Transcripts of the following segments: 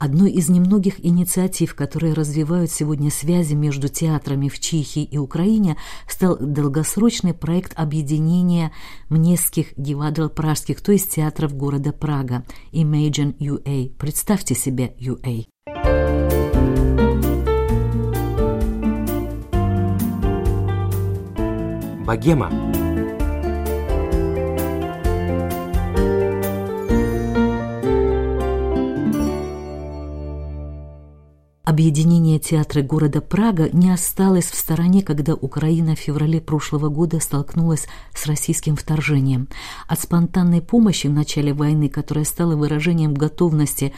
Одной из немногих инициатив, которые развивают сегодня связи между театрами в Чехии и Украине, стал долгосрочный проект объединения мнеских дивадл пражских, то есть театров города Прага, Imagine UA. Представьте себе UA. Богема Объединение театра города Прага не осталось в стороне, когда Украина в феврале прошлого года столкнулась с российским вторжением. От спонтанной помощи в начале войны, которая стала выражением готовности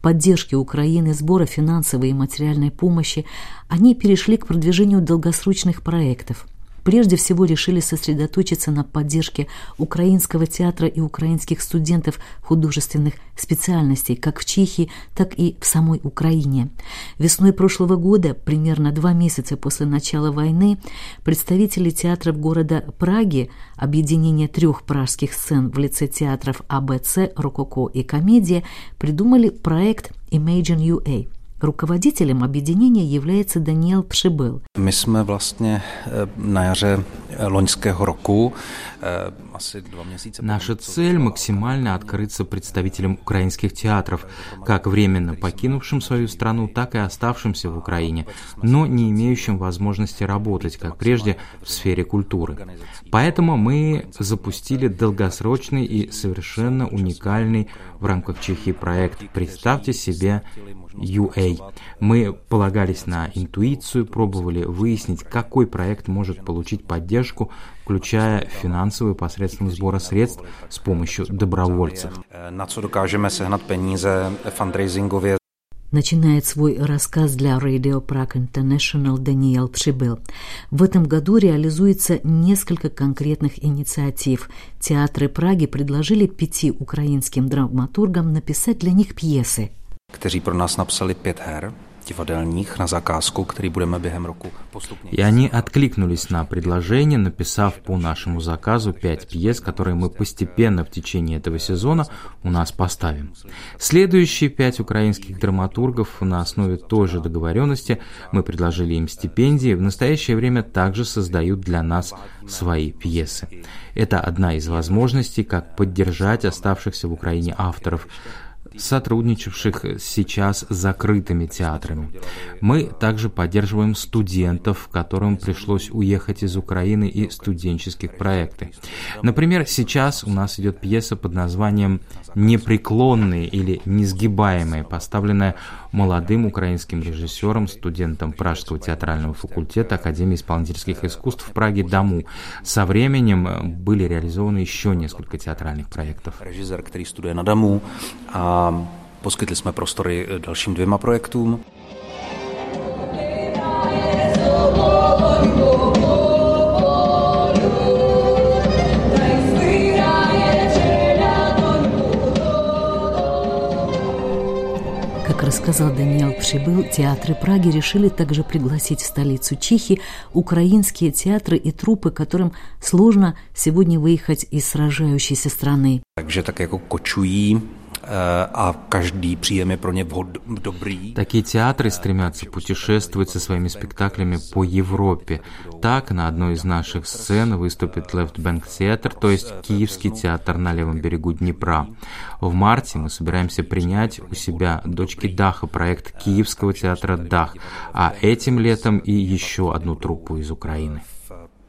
поддержки Украины, сбора финансовой и материальной помощи, они перешли к продвижению долгосрочных проектов – прежде всего решили сосредоточиться на поддержке украинского театра и украинских студентов художественных специальностей как в Чехии, так и в самой Украине. Весной прошлого года, примерно два месяца после начала войны, представители театров города Праги, объединение трех пражских сцен в лице театров АБЦ, Рококо и Комедия, придумали проект Imagine UA – Руководителем объединения является Даниэл Пшибыл. My jsme vlastně na jaře loňského roku asi dva měsíce... Наша цель – максимально открыться представителям украинских театров, как временно покинувшим свою страну, так и оставшимся в Украине, но не имеющим возможности работать, как прежде, в сфере культуры. Поэтому мы запустили долгосрочный и совершенно уникальный в рамках Чехии проект «Представьте себе UA». Мы полагались на интуицию, пробовали выяснить, какой проект может получить поддержку, включая финансовую посредством сбора средств с помощью добровольцев. Начинает свой рассказ для Radio Prague International Даниэл Прибыл. В этом году реализуется несколько конкретных инициатив. Театры Праги предложили пяти украинским драматургам написать для них пьесы. Kteří pro nás napsali pět her, divadelních на заказку, který budeme během roku поступně. И они откликнулись на предложение, написав по нашему заказу пять пьес, которые мы постепенно в течение этого сезона у нас поставим. Следующие пять украинских драматургов на основе той же договоренности мы предложили им стипендии, в настоящее время также создают для нас свои пьесы. Это одна из возможностей, как поддержать оставшихся в Украине авторов сотрудничавших сейчас с закрытыми театрами. Мы также поддерживаем студентов, которым пришлось уехать из Украины и студенческих проектов. Например, сейчас у нас идет пьеса под названием «Непреклонные» или «Несгибаемые», поставленная молодым украинским режиссером, студентом Пражского театрального факультета Академии исполнительских искусств в Праге Дому. Со временем были реализованы еще несколько театральных проектов. Режиссер, который на Damu a poskytli jsme prostory dalším dvěma projektům. рассказал Даниэл Прибыл, театры Праги решили также пригласить в столицу Чехии украинские театры и трупы, которым сложно сегодня выехать из сражающейся страны. Takže tak jako kočují а каждый příjem je pro ně dobrý. Такие театры стремятся путешествовать со своими спектаклями по Европе. Так, на одной из наших сцен выступит Left Bank Theater, то есть Киевский театр на левом берегу Днепра. В марте мы собираемся принять у себя дочки Даха проект Киевского театра Дах, а этим летом и еще одну труппу из Украины.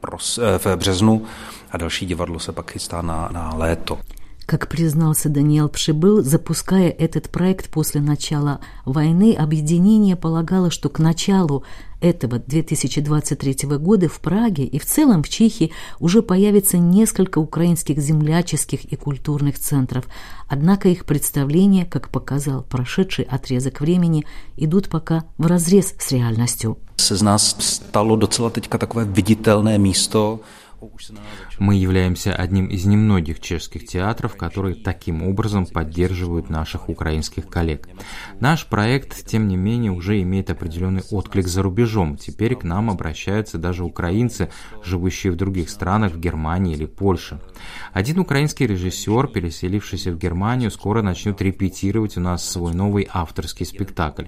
В бřeznu a další divadlo se pak chystá na, na léto. Как признался Даниэл Пшибыл, запуская этот проект после начала войны, объединение полагало, что к началу этого 2023 года в Праге и в целом в Чехии уже появится несколько украинских земляческих и культурных центров. Однако их представления, как показал прошедший отрезок времени, идут пока в разрез с реальностью. Z nás stalo docela teďka takové viditelné místo Мы являемся одним из немногих чешских театров, которые таким образом поддерживают наших украинских коллег. Наш проект, тем не менее, уже имеет определенный отклик за рубежом. Теперь к нам обращаются даже украинцы, живущие в других странах, в Германии или Польше. Один украинский режиссер, переселившийся в Германию, скоро начнет репетировать у нас свой новый авторский спектакль.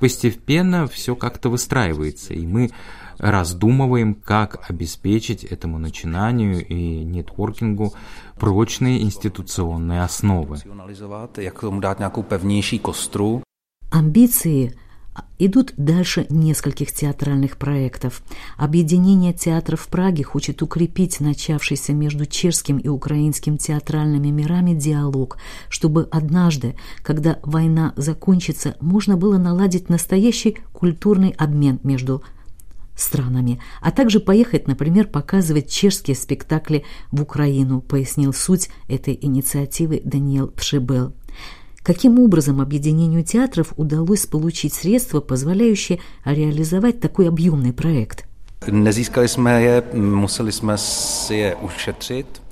Постепенно все как-то выстраивается, и мы раздумываем, как обеспечить этому начинанию и нетворкингу прочные институционные основы. Амбиции идут дальше нескольких театральных проектов. Объединение театров в Праге хочет укрепить начавшийся между чешским и украинским театральными мирами диалог, чтобы однажды, когда война закончится, можно было наладить настоящий культурный обмен между странами, а также поехать, например, показывать чешские спектакли в Украину, пояснил суть этой инициативы Даниэл Пшебел. Каким образом объединению театров удалось получить средства, позволяющие реализовать такой объемный проект? Nezískali jsme je, museli jsme si je ušetřit.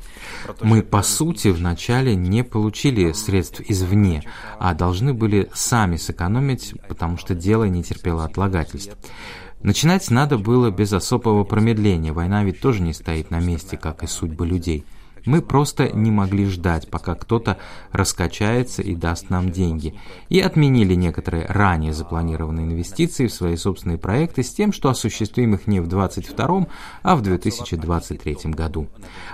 Мы, по сути, вначале не получили средств извне, а должны были сами сэкономить, потому что дело не терпело отлагательств. Начинать надо было без особого промедления, война ведь тоже не стоит на месте, как и судьбы людей. Мы просто не могли ждать, пока кто-то раскачается и даст нам деньги. И отменили некоторые ранее запланированные инвестиции в свои собственные проекты с тем, что осуществим их не в 2022, а в 2023 году.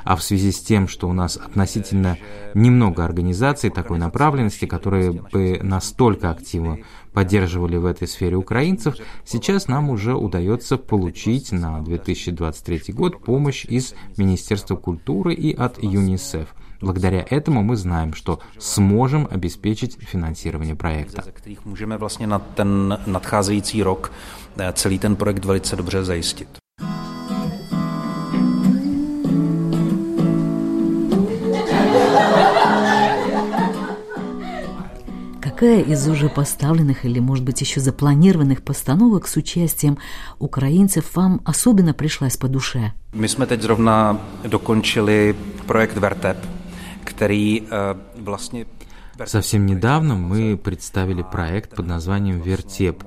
А в связи с тем, что у нас относительно немного организаций такой направленности, которые бы настолько активно поддерживали в этой сфере украинцев, сейчас нам уже удается получить на 2023 год помощь из Министерства культуры и от ЮНИСЕФ. Благодаря этому мы знаем, что сможем обеспечить финансирование проекта. Můžeme vlastně na ten nadcházející rok celý ten projekt velice dobře zajistit. Какая из уже поставленных или, может быть, еще запланированных постановок с участием украинцев вам особенно пришлась по душе? My jsme teď zrovna dokončili projekt Vertep, který vlastně Совсем недавно мы представили проект под названием «Вертеп»,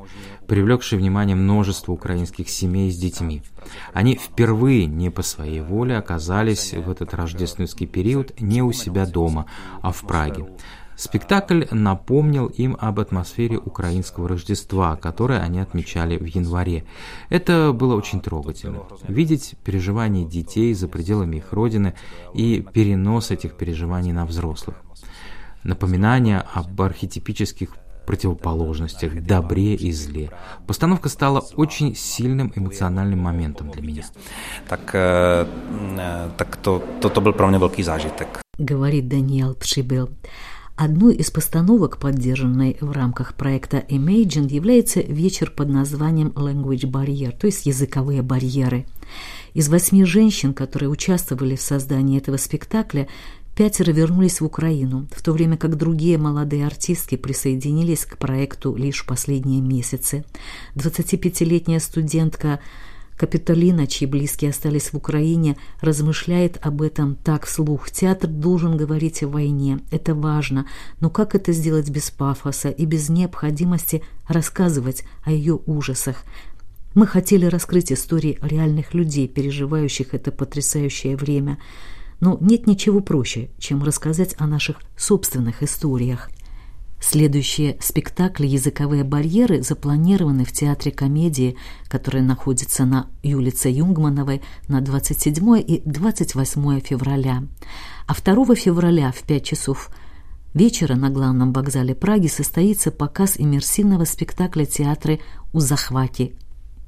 привлекший внимание множества украинских семей с детьми. Они впервые не по своей воле оказались в этот рождественский период не у себя дома, а в Праге. Спектакль напомнил им об атмосфере украинского Рождества, которое они отмечали в январе. Это было очень трогательно. Видеть переживания детей за пределами их родины и перенос этих переживаний на взрослых. Напоминание об архетипических противоположностях, добре и зле. Постановка стала очень сильным эмоциональным моментом для меня. Так, э, э, так то, то, то был про меня великий зажиток. Говорит Даниэл Пшибел. Одной из постановок, поддержанной в рамках проекта Imagine, является вечер под названием Language Barrier, то есть языковые барьеры. Из восьми женщин, которые участвовали в создании этого спектакля, пятеро вернулись в Украину, в то время как другие молодые артистки присоединились к проекту лишь в последние месяцы. 25-летняя студентка Капитолина, чьи близкие остались в Украине, размышляет об этом так вслух. Театр должен говорить о войне. Это важно. Но как это сделать без пафоса и без необходимости рассказывать о ее ужасах? Мы хотели раскрыть истории реальных людей, переживающих это потрясающее время. Но нет ничего проще, чем рассказать о наших собственных историях. Следующие спектакли «Языковые барьеры» запланированы в Театре комедии, который находится на улице Юнгмановой на 27 и 28 февраля. А 2 февраля в 5 часов вечера на главном вокзале Праги состоится показ иммерсивного спектакля театра «У захвате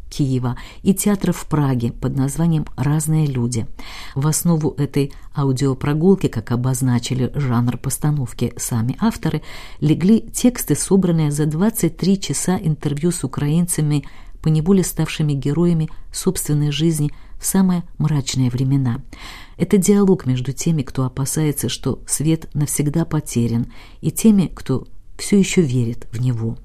Киева и театра в Праге под названием «Разные люди». В основу этой аудиопрогулки, как обозначили жанр постановки сами авторы, легли тексты, собранные за 23 часа интервью с украинцами, поневоле ставшими героями собственной жизни в самые мрачные времена. Это диалог между теми, кто опасается, что свет навсегда потерян, и теми, кто все еще верит в него.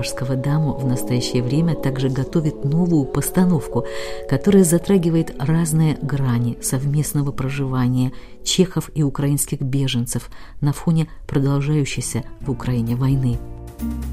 Пражского даму в настоящее время также готовит новую постановку, которая затрагивает разные грани совместного проживания чехов и украинских беженцев на фоне продолжающейся в Украине войны. thank you